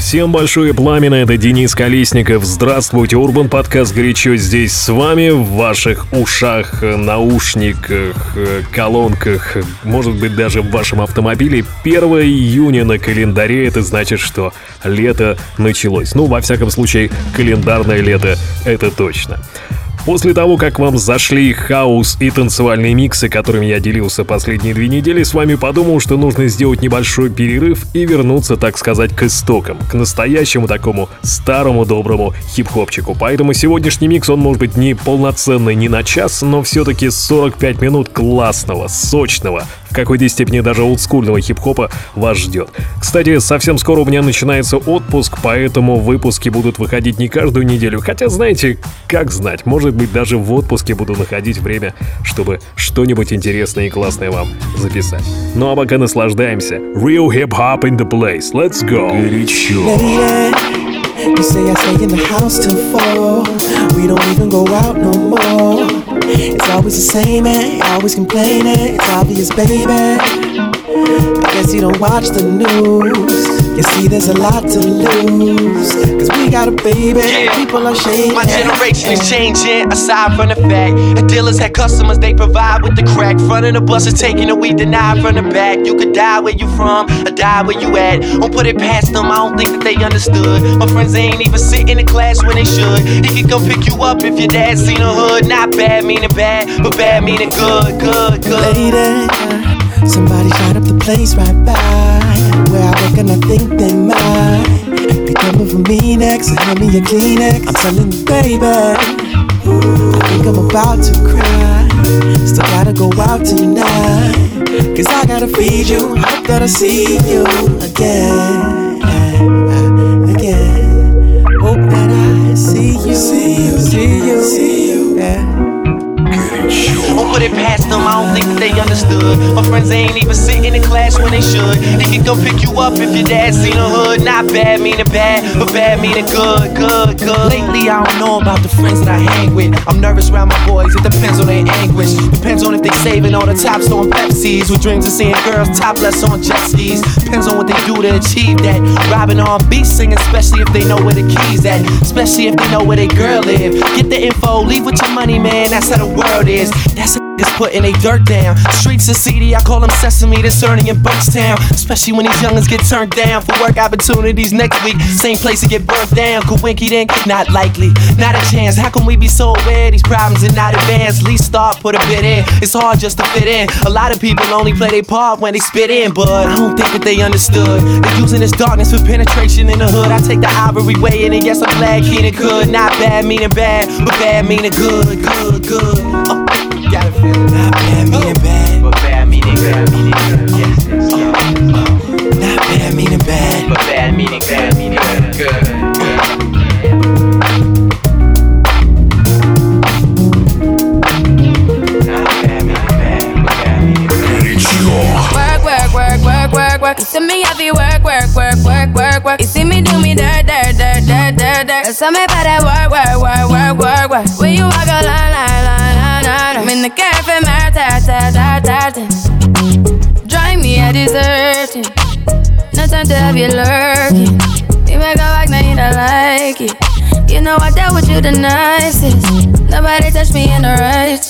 Всем большое пламя, это Денис Колесников. Здравствуйте, Урбан Подкаст горячо здесь с вами, в ваших ушах, наушниках, колонках, может быть даже в вашем автомобиле. 1 июня на календаре, это значит, что лето началось. Ну, во всяком случае, календарное лето, это точно. После того, как вам зашли хаос и танцевальные миксы, которыми я делился последние две недели, с вами подумал, что нужно сделать небольшой перерыв и вернуться, так сказать, к истокам, к настоящему такому старому доброму хип-хопчику. Поэтому сегодняшний микс, он может быть не полноценный не на час, но все-таки 45 минут классного, сочного, в какой-то степени даже олдскульного хип-хопа вас ждет. Кстати, совсем скоро у меня начинается отпуск, поэтому выпуски будут выходить не каждую неделю. Хотя, знаете, как знать, может быть даже в отпуске буду находить время, чтобы что-нибудь интересное и классное вам записать. Ну а пока наслаждаемся. Real hip hop in the place. Let's go. Горячо. You say I stay in the house till four. We don't even go out no more. It's always the same, man. Always complaining. It's obvious, baby. I guess you don't watch the news. You see, there's a lot to lose. Cause we got a baby, yeah. people are shady. My generation is changing, aside from the fact. The dealers had customers they provide with the crack. Front of the bus is taking the weed, denied from the back. You could die where you from, or die where you at. Don't put it past them, I don't think that they understood. My friends they ain't even sit in the class when they should. He could come pick you up if your dad seen a hood. Not bad meaning bad, but bad meaning good, good, good. Lady, somebody shot up the place right by work and I think they might be coming for me next. Hand me a Kleenex. I'm telling you, baby, I think I'm about to cry. Still gotta go out tonight. Cause I gotta feed you. Hope that I see you again. Again. Hope that I see you. See you. See you. See you. Yeah. Won't put it past them, I think they understood. My friends ain't even sitting in class when they should. They can go pick you up if your dad seen a hood. Not bad meaning bad, but bad meaning good, good, good. Lately, I don't know about the friends that I hang with. I'm nervous around my boys, it depends on their anguish. Depends on if they saving all the top on Pepsis. With dreams of seeing girls topless on jet skis. Depends on what they do to achieve that. Robbing on beats, singing, especially if they know where the keys at. Especially if they know where they girl live. Get the info, leave with your money, man. That's how the world is. That's is putting a dirt down. Streets are seedy, I call them sesame, that's turning in. Especially when these youngins get turned down for work opportunities next week. Same place to get burnt down. Coinky dink, not likely, not a chance. How can we be so aware these problems are not advanced? Least start, put a bit in. It's hard just to fit in. A lot of people only play their part when they spit in, but I don't think that they understood. They're using this darkness for penetration in the hood. I take the ivory way in, and yes, I'm glad Keenan could. Not bad meaning bad, but bad meaning good, good, good. Oh gotta feel it. Not bad meaning bad, but bad meaning bad meaning good. Yes, yes, uh, uh, Not bad meaning bad, but bad meaning bad meaning good. Good, good. Work, work, You see me heavy work, work, work, work, work, work. You see me do me dirt, dirt, dirt, dirt, dirt, dirt. Tell me about that work, work, work, work, work, work. When you walk a line, line, line. In the cafe, my tat, tat, tat, tat. Drive me a deserting. No time to have you lurking. You make a like, now you don't like it. You know I dealt with you the nicest. Nobody touched me in the righteous.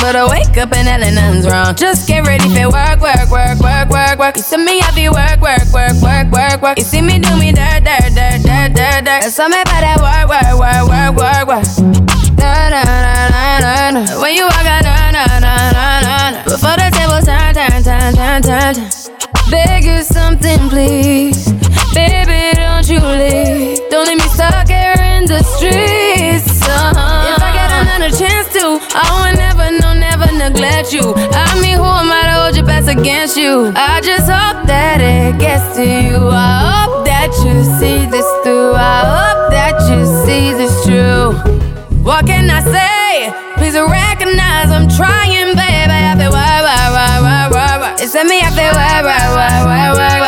But I wake up and hell nothing's wrong. Just get ready for work, work, work, work, work, work. You see me happy work, work, work, work, work, work. You see me do me dirt, dirt, dirt, dirt, dirt, dirt. There's something about that work, work, work, work, work, work. Da, da, da, da, da, da. When you walk out, da, da, da, da, da. Before the table turn, turn, turn, turn, turn, turn. Beg you something, please. Baby, don't you leave. neglect you. I mean, who am I to hold your best against you? I just hope that it gets to you. I hope that you see this through. I hope that you see this true. What can I say? Please recognize I'm trying, baby. I feel why, why, why, why, why, why. It's me, I feel why, why, why, why, why.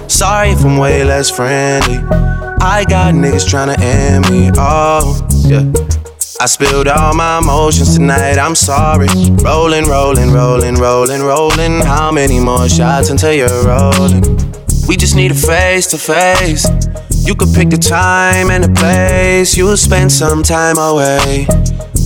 sorry if I'm way less friendly. I got niggas tryna end me. Oh, yeah. I spilled all my emotions tonight, I'm sorry. Rolling, rolling, rolling, rolling, rolling. How many more shots until you're rolling? We just need a face to face. You could pick the time and the place. You'll spend some time away.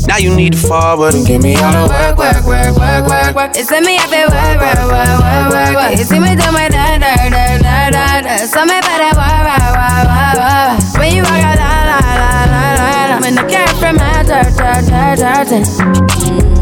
Now you need to forward and get me out of work, work, work, work, work, work. It's me up there, work, work, work, work, work, work. You see me do my da da da da da da. So me better work, work, work, work, work. When you walk out, la la la la la la. When the cat from my dirt, dirt, dirt, dirt.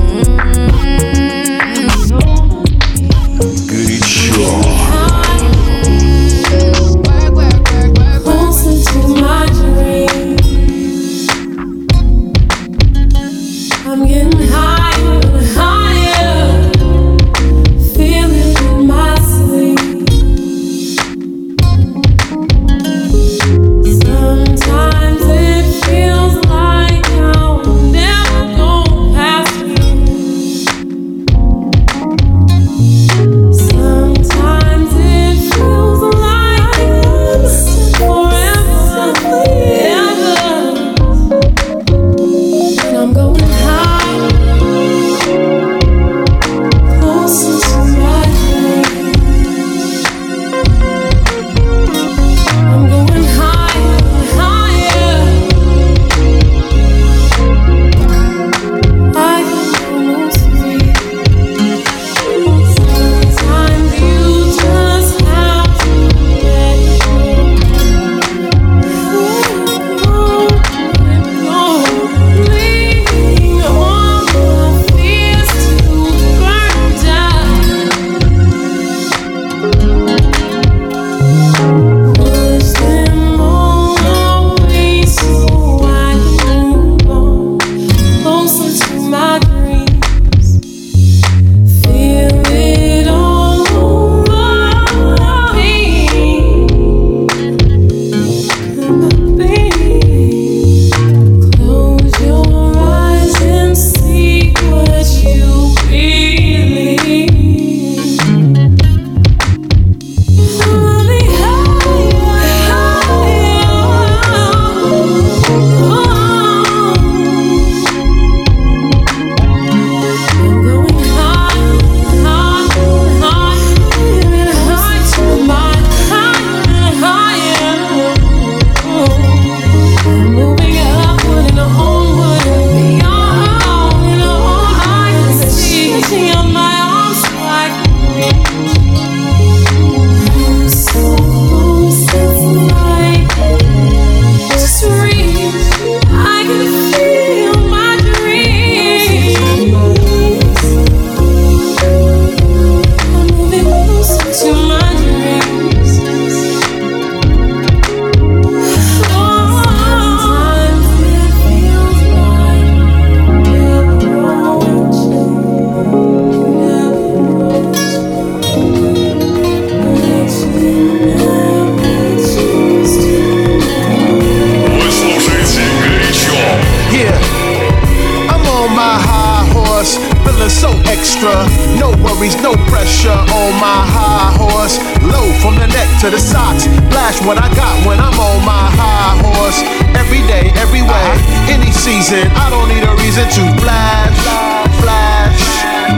Horse. Low from the neck to the socks. Flash what I got when I'm on my high horse. Every day, every way, any season. I don't need a reason to flash, flash. Flash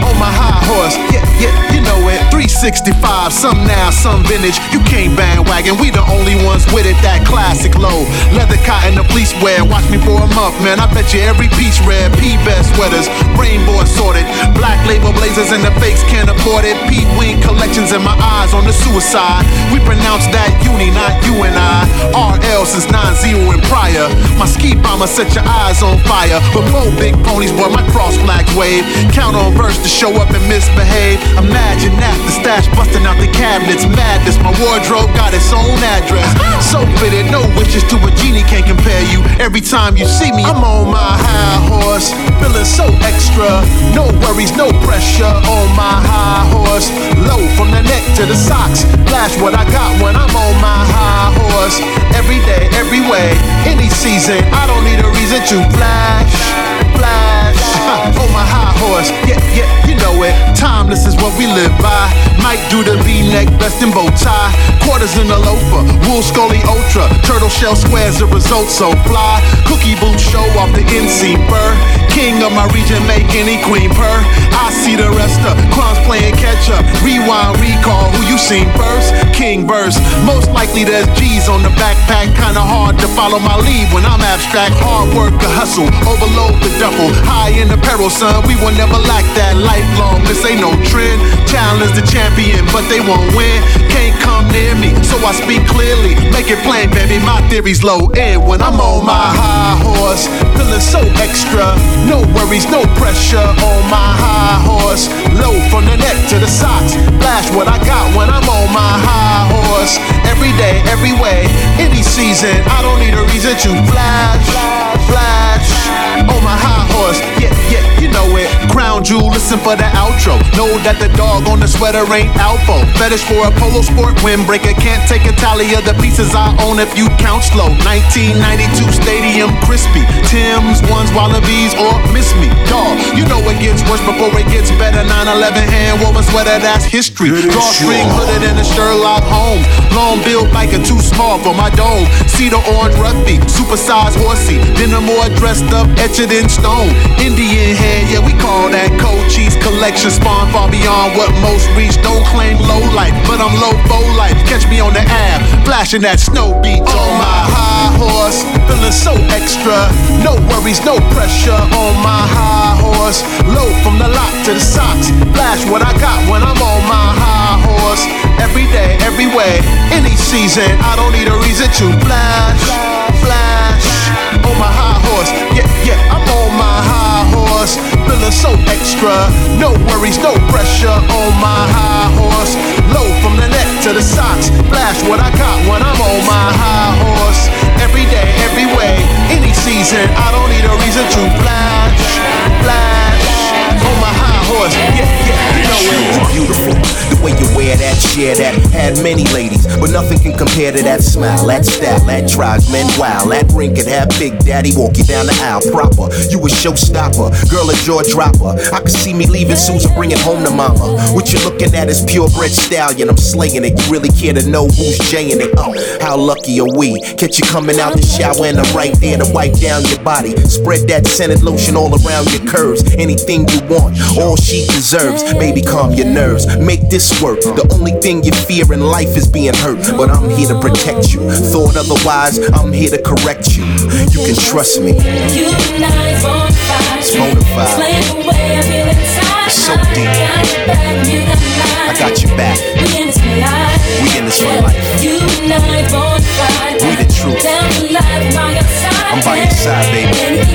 on my high horse, yeah. Yeah, you know it. 365, some now, some vintage. You can't bandwagon, we the only ones with it. That classic low. Leather cotton, the police wear. Watch me for a month, man. I bet you every piece red. P best sweaters, rainbow assorted. Black label blazers and the fakes can't afford it. Pete Wing collections in my eyes on the suicide. We pronounce that uni, not you and I. RL since 9-0 and prior. My ski bomber set your eyes on fire. Before big ponies, boy, my cross flags wave. Count on verse to show up and misbehave. Imagine that, the stash busting out the cabinets. Madness, my wardrobe got its own address. So fitted, no wishes to a genie can't compare you. Every time you see me, I'm on my high horse. Feeling so extra. No worries, no pressure on my high horse. Low from the neck to the socks. Flash what I got when I'm on my high horse. Every day, every way, any season. I don't need a reason to flash. On my high horse, yeah, yeah, you know it. Timeless is what we live by. Might do the V-neck, best in bow tie. Quarters in the loafer, wool scully ultra. Turtle shell squares, the result so fly. Cookie boot show off the inseam fur. Of my region, make any queen purr. I see the rest of crumbs playing catch up. Rewind, recall who you seen first. King verse, most likely there's G's on the backpack. Kinda hard to follow my lead when I'm abstract. Hard work, a hustle, overload the duffel. High in the peril, son, we will never lack that. Lifelong, this ain't no trend. Challenge the champion, but they won't win. Can't come near me, so I speak clearly. Make it plain, baby, my theory's low end when I'm on my high horse. Feeling so extra, no worries, no pressure on my high horse. Low from the neck to the socks. Flash what I got when I'm on my high horse. Every day, every way, any season. I don't need a reason to flash, flash. High horse, yeah, yeah, you know it. Crown jewel, listen for the outro. Know that the dog on the sweater ain't alpha. Fetish for a polo sport windbreaker. Can't take a tally of the pieces I own if you count slow. 1992 Stadium crispy. Tim's, ones, wallabies, or miss me. Dog, you know it gets worse before it gets better. 911 hand woven sweater, that's history. Drawstring hooded in a Sherlock Holmes. Long build biker, too small for my dome. Cedar orange rugby, supersized horsey. Dinner more dressed up, etched in Indian head, yeah, we call that cold cheese collection. Spawn far beyond what most reach. Don't claim low life, but I'm low for life. Catch me on the app, flashing that snow beat on my high horse. Feeling so extra, no worries, no pressure on my high horse. Low from the lock to the socks. Flash what I got when I'm on my high horse. Every day, every way, any season. I don't need a reason to flash, flash. On my high horse, yeah, yeah, I'm horse. Feeling so extra, no worries, no pressure on my high horse. Low from the neck to the socks. Flash what I got when I'm on my high horse. Every day, every way, any season. I don't need a reason to flash, flash. Horse, yeah, yeah, you know it. You're beautiful. The way you wear that, share that, had many ladies, but nothing can compare to that smile, that style, that drives men wild. That ring could have Big Daddy walk you down the aisle proper. You a showstopper, girl a jaw dropper. I can see me leaving Susan, bringing home to mama. What you looking at is purebred stallion. I'm slaying it. You really care to know who's jaying it? Oh, how lucky are we? Catch you coming out the shower and I'm right there to wipe down your body. Spread that scented lotion all around your curves. Anything you want, all she deserves. Baby, calm your nerves. Make this work. The only thing you fear in life is being hurt, but I'm here to protect you. Thought otherwise, I'm here to correct you. You can trust me. You and I on. It's bona fide. Explain the way I feel inside. It's so deep. I got your back, you got mine. I got your back. We in this for life. We in this for life. You and I on fire. We the truth. Down the life by your side. I'm by your side, baby.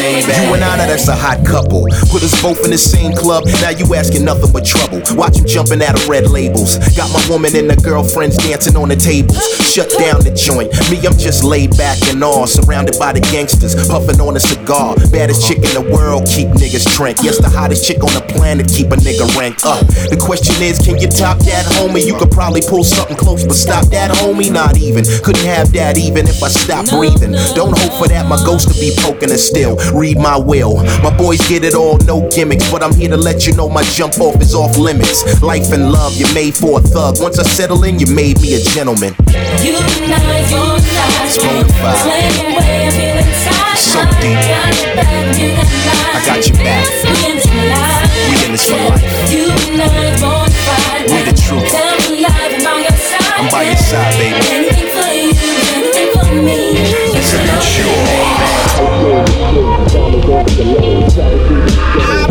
You and I, now that's a hot couple. Put us both in the same club. Now you asking nothing but trouble. Watch him jumping out of red labels. Got my woman and the girlfriends dancing on the tables. Shut down the joint. Me, I'm just laid back and all. Surrounded by the gangsters. Puffing on a cigar. Baddest chick in the world. Keep niggas trank. Yes, the hottest chick on the planet. Keep a nigga rank up. The question is, can you top that, homie? You could probably pull something close, but stop that, homie. Not even. Couldn't have that even if I stopped breathing. Don't hope for that. My ghost to be poking us still. Read my will. My boys get it all, no gimmicks. But I'm here to let you know my jump off is off limits. Life and love, you're made for a thug. Once I settle in, you made me a gentleman. You and I on fire. It's bona fide. Explain the way I feel inside. So deep. I got your back, you got mine. I got your back. We in this We in this for life. You and I born to fight. We the truth. Down alive and by your side. I'm by your side, baby. Anything for you, anything for me. It's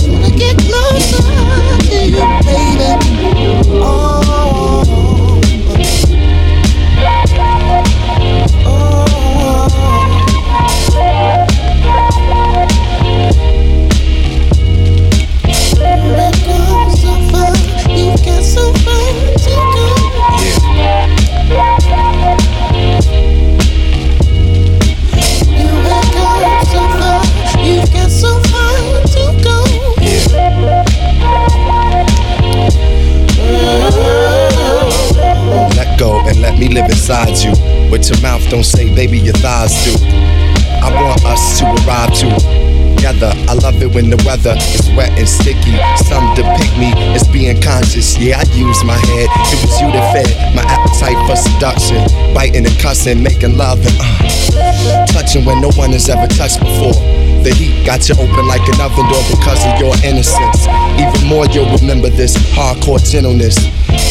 when the weather is wet and sticky. Some depict me as being conscious. Yeah, I use my head. It was you that fed my appetite for seduction. Biting and cussing, making love and uh, touching when no one has ever touched before. The heat got you open like an oven door because of your innocence. Even more, you'll remember this hardcore gentleness.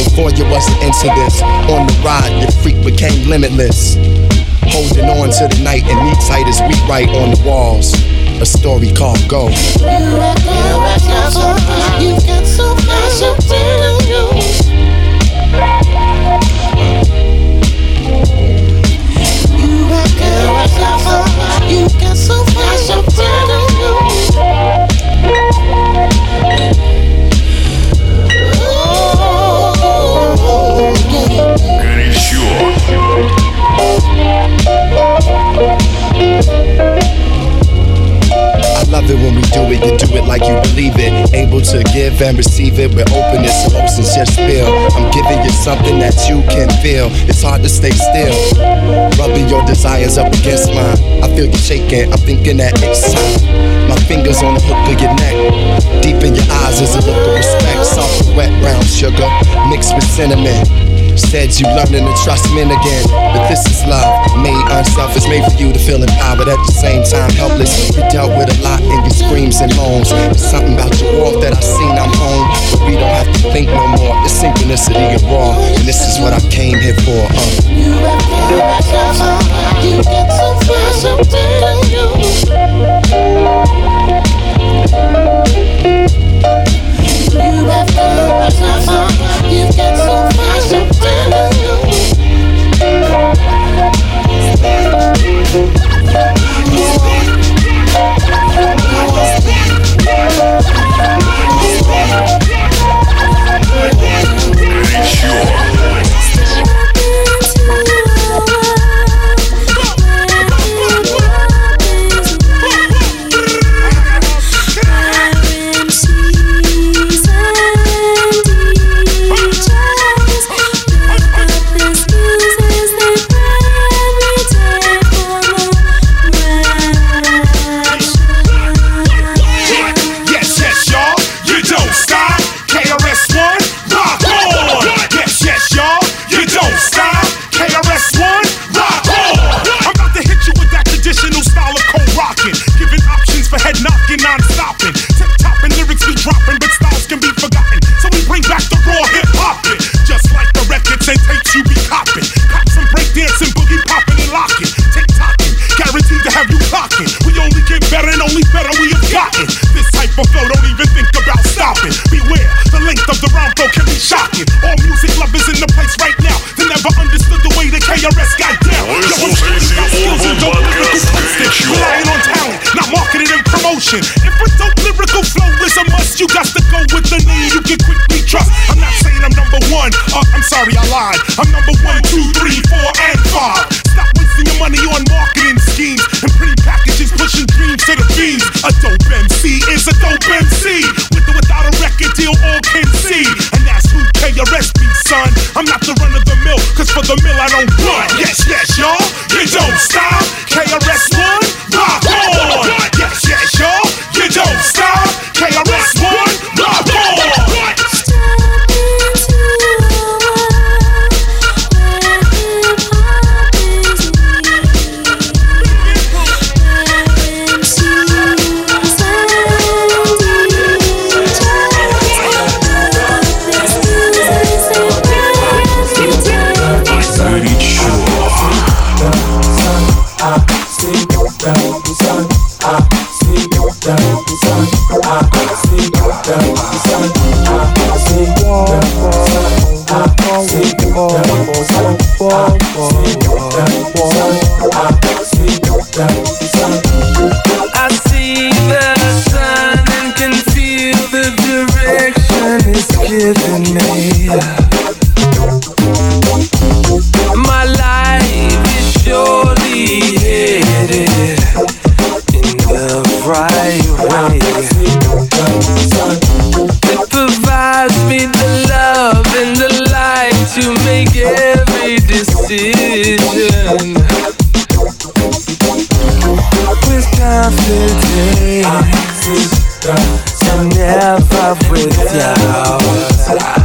Before you wasn't into this, on the ride, your freak became limitless. Holding on to the night and me tight as we write on the walls. A story called Go. You go you got so so give and receive it with openness, emotions just spill. I'm giving you something that you can feel. It's hard to stay still. Rubbing your desires up against mine. I feel you shaking, I'm thinking that it's time. My fingers on the hook of your neck. Deep in your eyes is a look of respect. Soft, wet, brown sugar mixed with cinnamon. Said you learning to trust men again, but this is love. Made unselfish, made for you to feel empowered at the same time helpless. You dealt with a lot in your screams and moans. It's something about your walk that I seen I'm home, but we don't have to think no more. It's synchronicity and raw, and this is what I came here for. Uh. You let go so far, you got so go. You far, you I'm not the run of the mill, cause for the mill I don't run. Yes, yes, y'all, you don't stop. With confidence. I'm never without.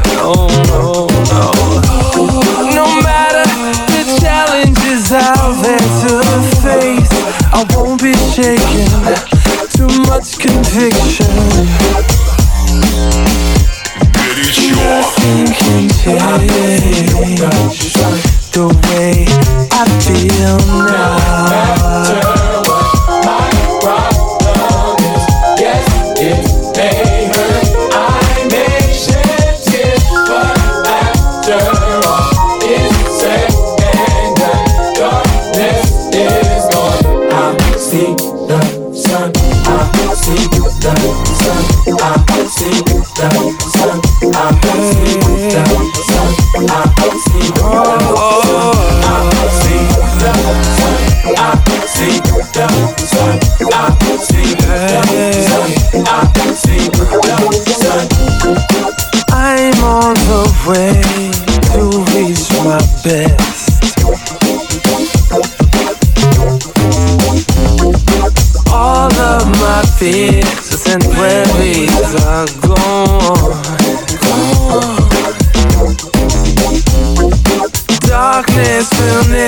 Will never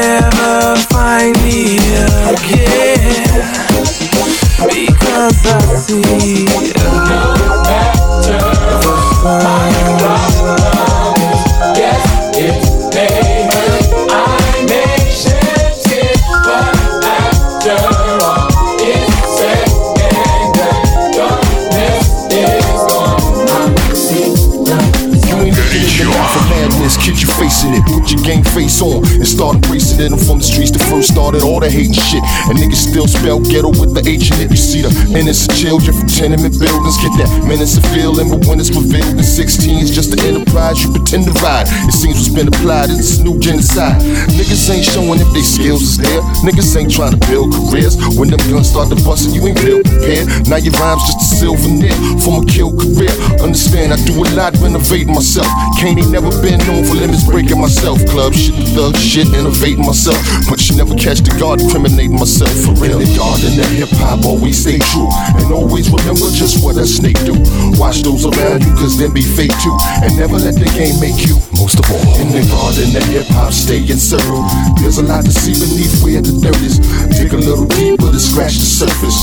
hating shit. And niggas still spell ghetto with the H in it. See the innocent children from tenement buildings get that menacing feeling, but when it's revealed in 16 is just the enterprise you pretend to ride. It seems what's been applied is this new genocide. Niggas ain't showing if they skills is there. Niggas ain't trying to build careers. When them guns start to bustin', you ain't built prepared. Now your rhymes just a silver souvenir from a kill career. Understand, I do a lot renovating myself. Can't ain't never been known for limits breaking myself. Club shit, thug shit, innovating myself. But you never catch the guard incriminating myself for real. The guard in that hip hop always stay true. And always remember just what a snake do. Watch those around you, cause them be fake too. And never let the game make you. Most of all, in the in that hip hop stay in circle. There's a lot to see beneath where the dirt is. Dig a little deeper to scratch the surface.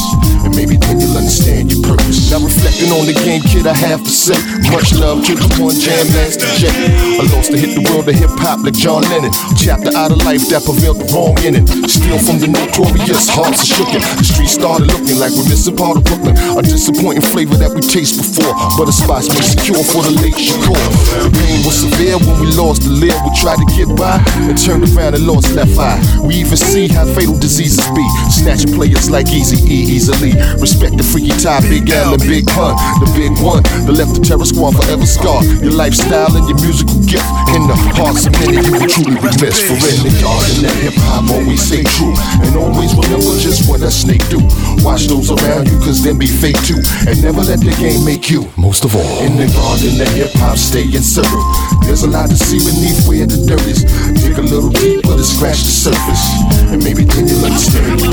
And maybe then you'll understand your. Now reflecting on the game, kid, I have to say. Much love to the one Jam Master Jay. I lost to hit the world of hip hop like John Lennon. Chapter out of life that prevailed the wrong ending. Steal from the notorious, hearts are shooken. The streets started looking like we're missing part of Brooklyn. A disappointing flavor that we taste before, but a spot's been secure for the late Shakur. The pain was severe when we lost the lid. We tried to get by and turned around and lost left eye. We even see how fatal diseases be. Snatching players like Easy E easily. Respect the Freaky Tah, Big L and Big Pun, the big one. The left the terror squad forever scarred. Your lifestyle and your musical gift in the hearts of many you will truly be missed. For in the garden that hip hop always stay true and always remember just what a snake do. Watch those around you, cause them be fake too. And never let the game make you. Most of all, in the garden that hip hop stay in circle. There's a lot to see beneath where the dirt is. Dig a little deeper to scratch the surface. And maybe then you'll understand the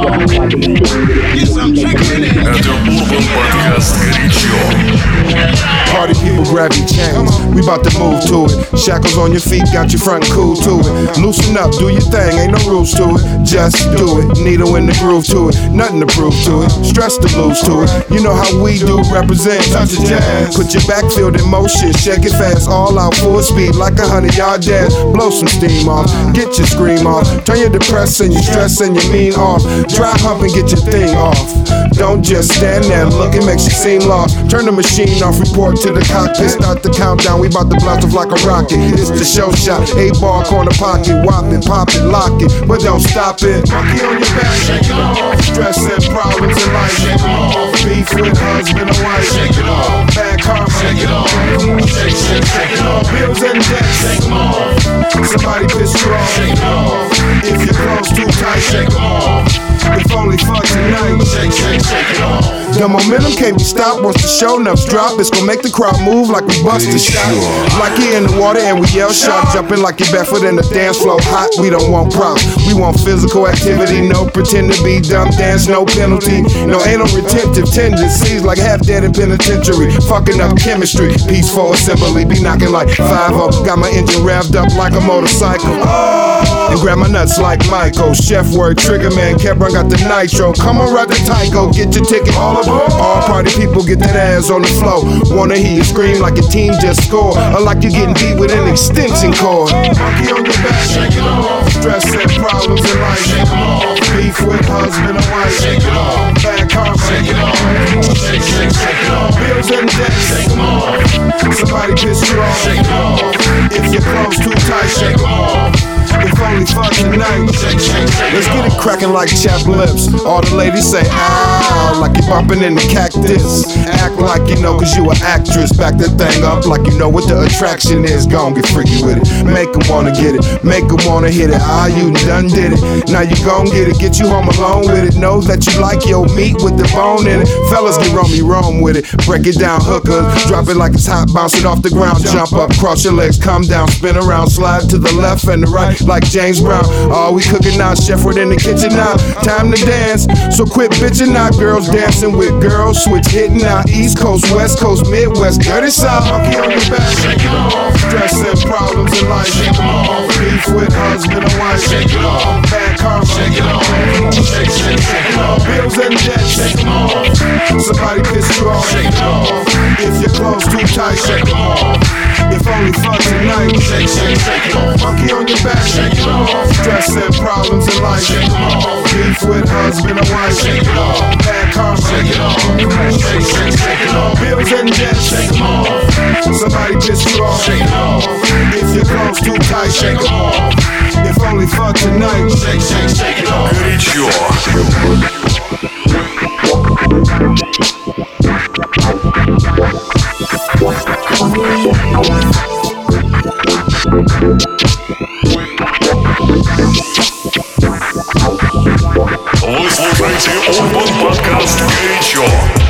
Это Урбан Подкаст «Горячо». Party people grab your chains. We about to move to it. Shackles on your feet, got you front cool to it. Loosen up, do your thing, ain't no rules to it. Just do it. Needle in the groove to it. Nothing to prove to it. Stress to lose to it. You know how we do represent. Touch the jazz. Put your backfield in motion. Shake it fast, all out full speed like a hundred yard dash. Blow some steam off. Get your scream off. Turn your depressing, your stress and your mean off. Dry hump and get your thing off. Don't just stand there, looking, it makes you seem lost. Turn the machine off, report to the cockpit. Start the countdown, we about to blast off like a rocket. It's the show shot, eight ball corner pocket, whop it, pop it, lock it, but don't stop it. Monkey on your back, shake it off. Stress and problems in life, shake it off. Beef with Take it off. Shake, shake, shake it off. Bills and debts. Shake them off. Somebody piss you off. Shake it off. If your clothes too tight. Shake them off. If only for tonight. Shake, shake, shake it off her, Momentum can't be stopped once the show nuts drop. It's gonna make the crowd move like we busted shot. Like you in the water and we yell shot. Jumping like you barefoot in the dance floor. Hot, we don't want props. We want physical activity. No pretend to be dumb dance, no penalty. No, ain't no retentive tendencies like half dead in penitentiary. Fucking up chemistry. Peaceful assembly. Be knocking like 5 up. Got my engine revved up like a motorcycle. Oh. And grab my nuts like Michael. Chef word, trigger man. Kebron got the nitro. Come on, the Tyco. Get your ticket. All aboard. All party people get that ass on the floor. Wanna hear you scream like your team just scored. Or like you're getting beat with an extension cord. Monkey on your back. Shake it off. Stress and problems in life. Shake them off. Beef with husband and wife. Shake it off. Bad karma. Like chapped lips. All the ladies say, ow, like you bumping in the cactus. Act like you know, cause you an actress. Back that thing up like you know what the attraction is. Gon' get freaky with it. Make them wanna get it. Make them wanna hit it. Ah, you done did it. Now you gon' get it. Get you home alone with it. Know that you like your meat with the bone in it. Fellas get roamy Rome with it. Break it down, hookers. Drop it like it's hot. Bounce it off the ground. Jump up, cross your legs, come down, spin around, slide to the left and the right like James Brown. Oh, we cooking now, chef in the kitchen now. Time to dance, so quit bitching out. Girls dancing with girls, switch hitting out. East Coast, West Coast, Midwest, dirty South. Monkey on your back, shake it off. Stress and problems in life, shake them off. Beef with husband and wife, shake it off. Karma, shake it off. Shake, shake, shake it off. Bills and debts, shake them off. Somebody piss you off, shake it off. If your clothes too tight, shake them off. If only for tonight, shake, shake, shake it off. Monkey on your back, shake it off. Stress and problems in life, shake them off. Beef with husband and wife, shake it off. Bad karma, shake it off. Shake, shake, shake it off. Bills and debts, shake them off. Somebody piss you off, shake it off. If your clothes too tight, shake them off. Only for tonight, shake, shake, shake it off. Горячо. Вы слушаете Урбан Подкаст «Горячо».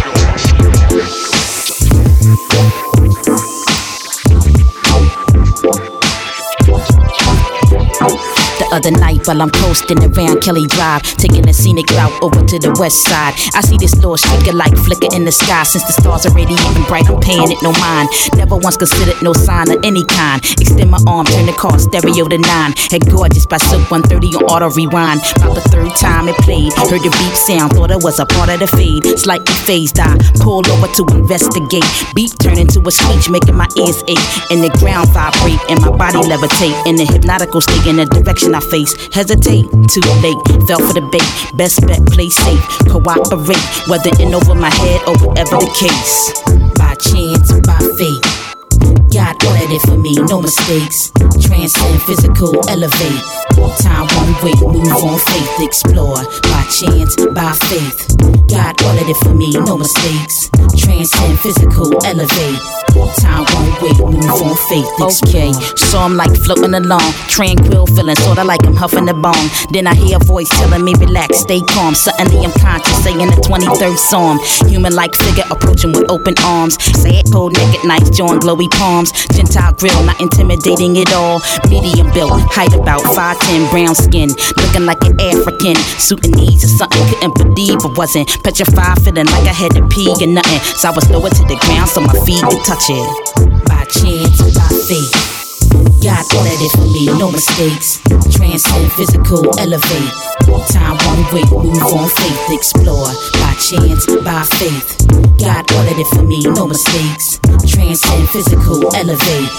While I'm coasting around Kelly Drive, taking a scenic route over to the west side. I see this little streaker light flicker in the sky. Since the stars are even bright, I'm paying it no mind. Never once considered no sign of any kind. Extend my arm, turn the car stereo to nine. Head gorgeous by Silk 130 on auto rewind. About the third time it played, heard the beep sound, thought it was a part of the fade. Slightly phased, I pulled over to investigate. Beep turned into a screech, making my ears ache. And the ground vibrate, and my body levitate. In a hypnotical state, in the direction I face. Hesitate, too late. Fell for the bait. Best bet, play safe. Cooperate, whether in over my head or whatever the case. By chance, by fate. God ordered it for me, no mistakes. Transcend physical, elevate. Time one way, move on faith, explore. By chance, by faith. God ordered it for me, no mistakes. Transcend physical, elevate. Time one way, move on faith, explore. Okay, so I'm like floating along, tranquil, feeling sorta like I'm huffing the bone. Then I hear a voice telling me relax, stay calm. Suddenly I'm conscious, saying the 23rd Psalm. Human like figure approaching with open arms. Say it cold, naked nights, join glowy palms. Gentile grill, not intimidating at all. Medium built, height about 5'10, brown skin. Looking like an African. Needs or something, couldn't believe I wasn't. Petrified, feeling like I had to pee or nothing. So I was lower to the ground so my feet could touch it. By chance, by faith. God ordered it for me, no mistakes. Transcend physical, elevate. Time one way, move on faith, explore. By chance, by faith. God ordered it for me, no mistakes. Transcend physical, elevate.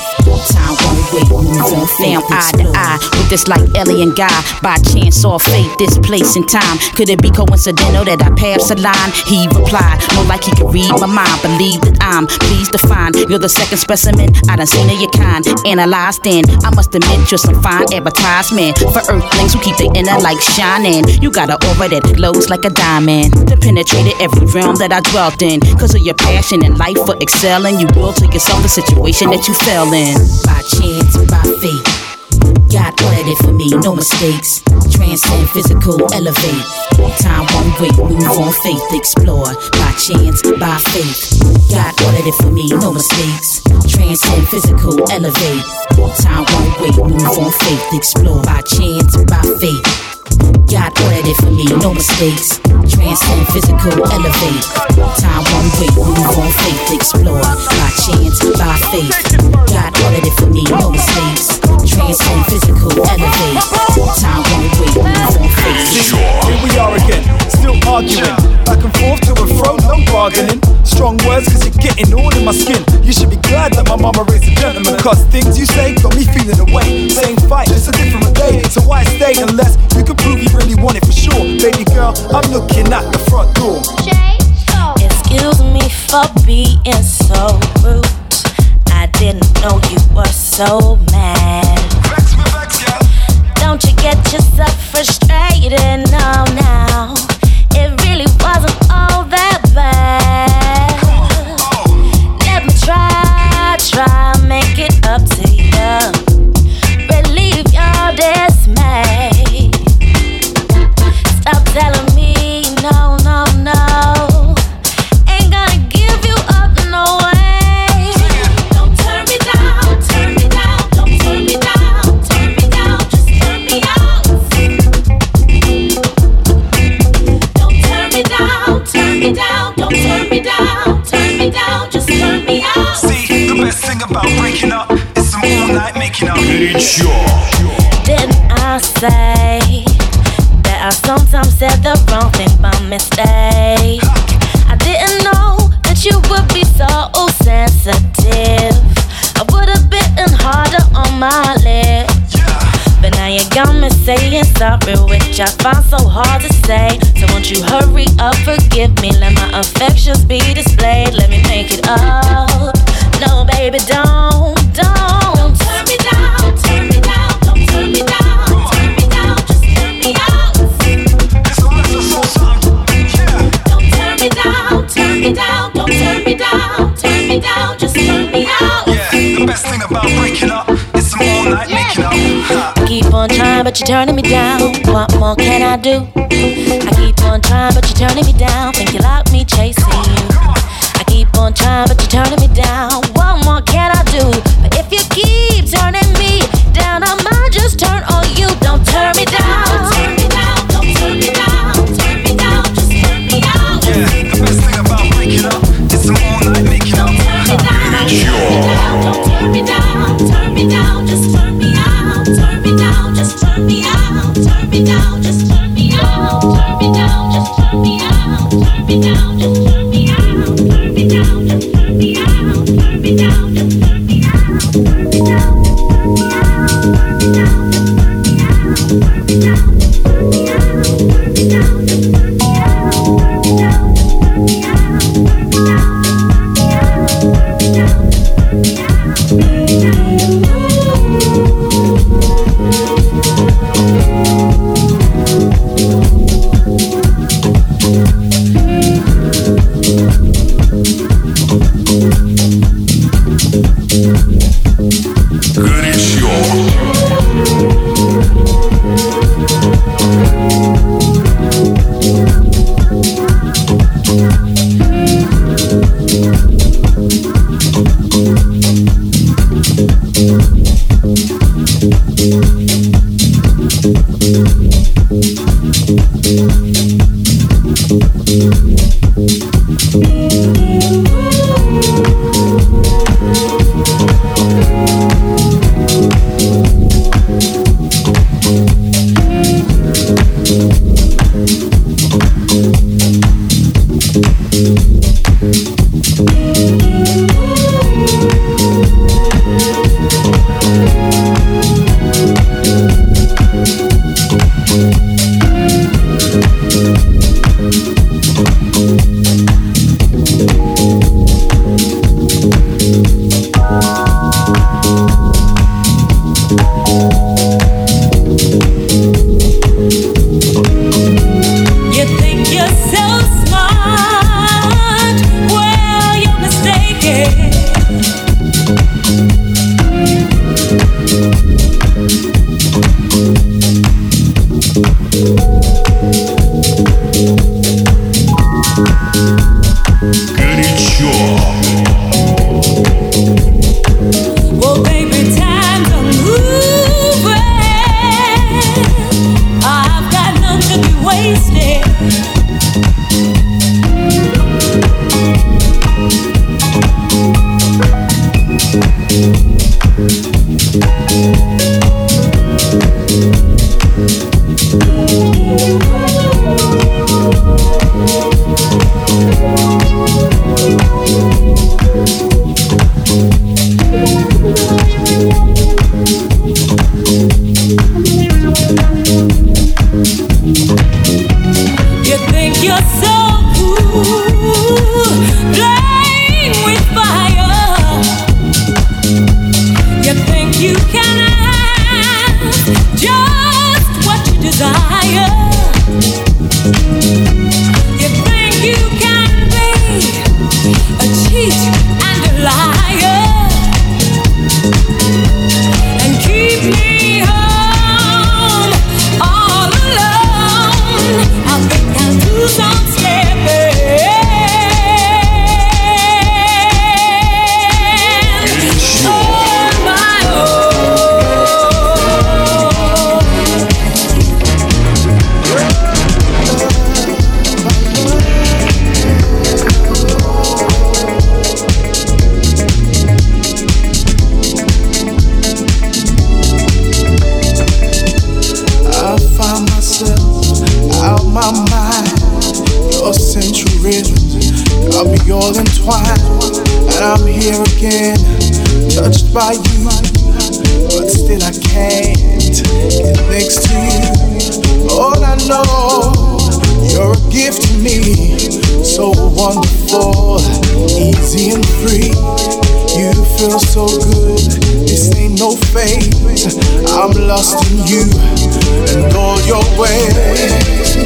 Time one way, move on faith. Now eye to eye with this like alien guy. By chance or fate, this place and time. Could it be coincidental that I passed a line? He replied, no, like he could read my mind. Believe that I'm pleased to find you're the second specimen I done seen of your kind. Analyzed in, I must admit you're some fine advertisement for earthlings who keep their inner light shining. You got an aura that glows like a diamond. That penetrated every realm that I dwelt in. Cause of your passion and life for excelling, you will to yourself the situation that you fell in. By chance, by fate. God ordered it for me, no mistakes. Transcend physical, elevate. Time won't wait, move on faith, explore. By chance, by faith. God ordered it for me, no mistakes. Transcend physical, elevate. Time won't wait, move on faith, explore. By chance, by faith. God ordered it for me, no mistakes. Transcend physical, elevate. Time one wait, move on faith, explore. By chance, by faith. God ordered it for me, no mistakes. Transcend physical, elevate. Time one wait, move on faith. Here we are again, still arguing. Back and forth to and fro, no bargaining. Strong words, cause you're getting all in my skin. You should be glad that my mama raised a gentleman. Cause things you say got me feeling away. Same fight, just a different day. So why stay unless you can prove you really want it for sure? Baby girl, I'm looking at the front door. Excuse me for being so rude. I didn't know you were so mad. Don't you get yourself frustrated? No, now. It really wasn't all say that I sometimes said the wrong thing by mistake? I didn't know that you would be so sensitive. I would have bitten harder on my lips. But now you got me saying sorry, which I find so hard to say. So won't you hurry up, forgive me, let my affections be displayed. Let me make it up. No, baby, don't. Trying, but you're turning me down. What more can I do? I keep on trying, but you're turning me down. Think you like me chasing you. I keep on trying, but you're turning me down. fall easy and free. You feel so good, this ain't no fake. I'm lost in you and all your ways.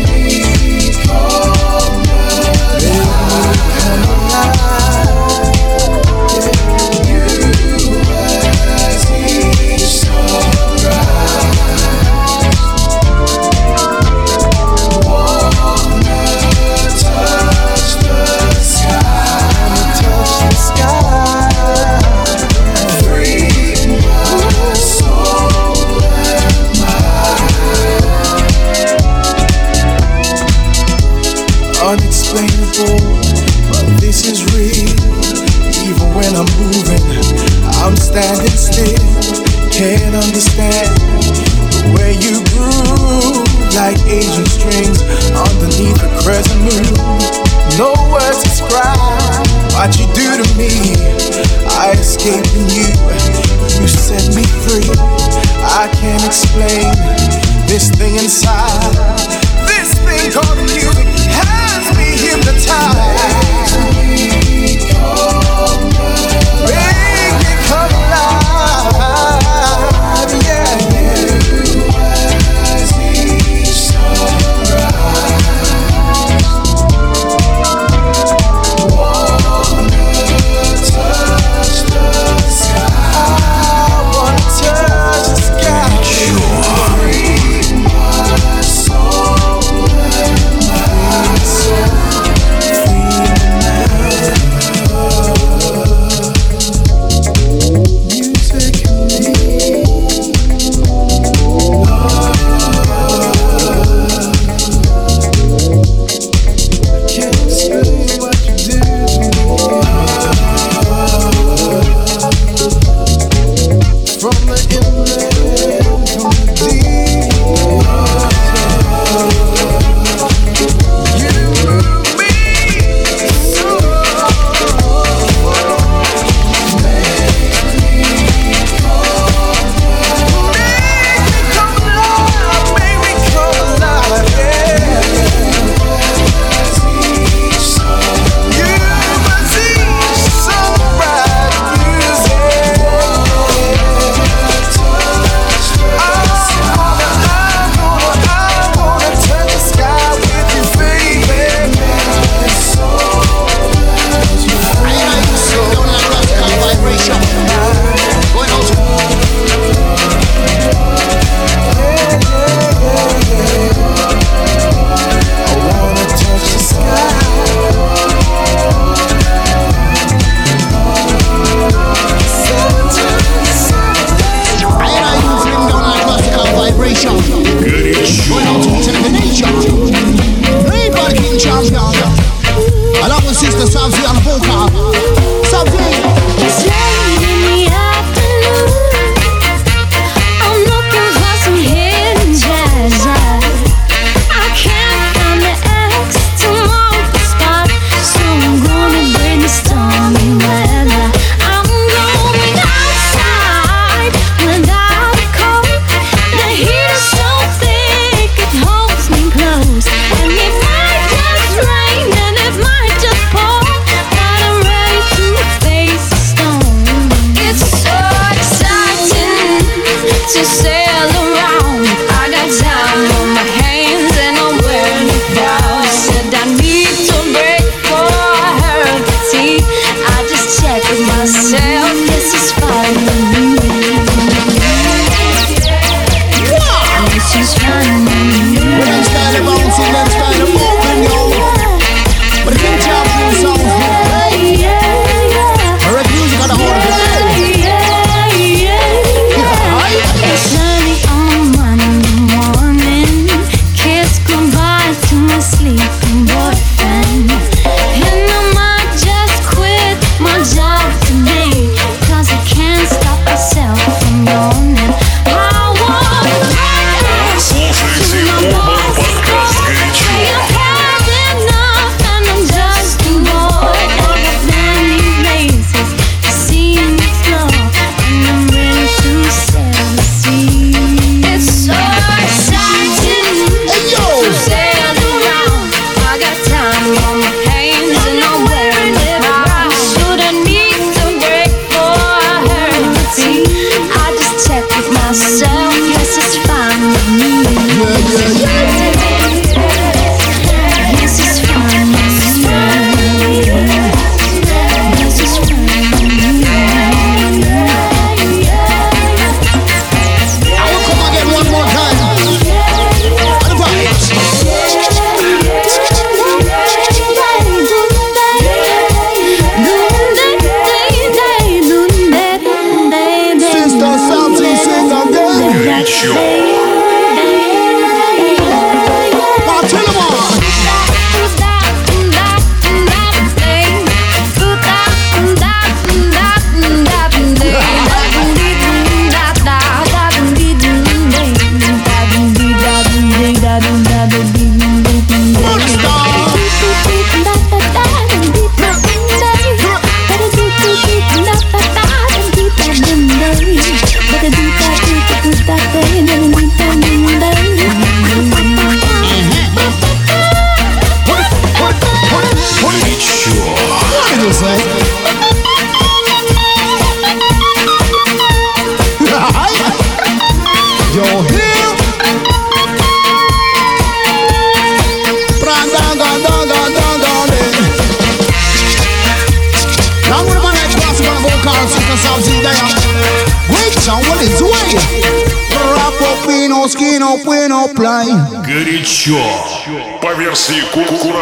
горячо. По версии ку -ку -ку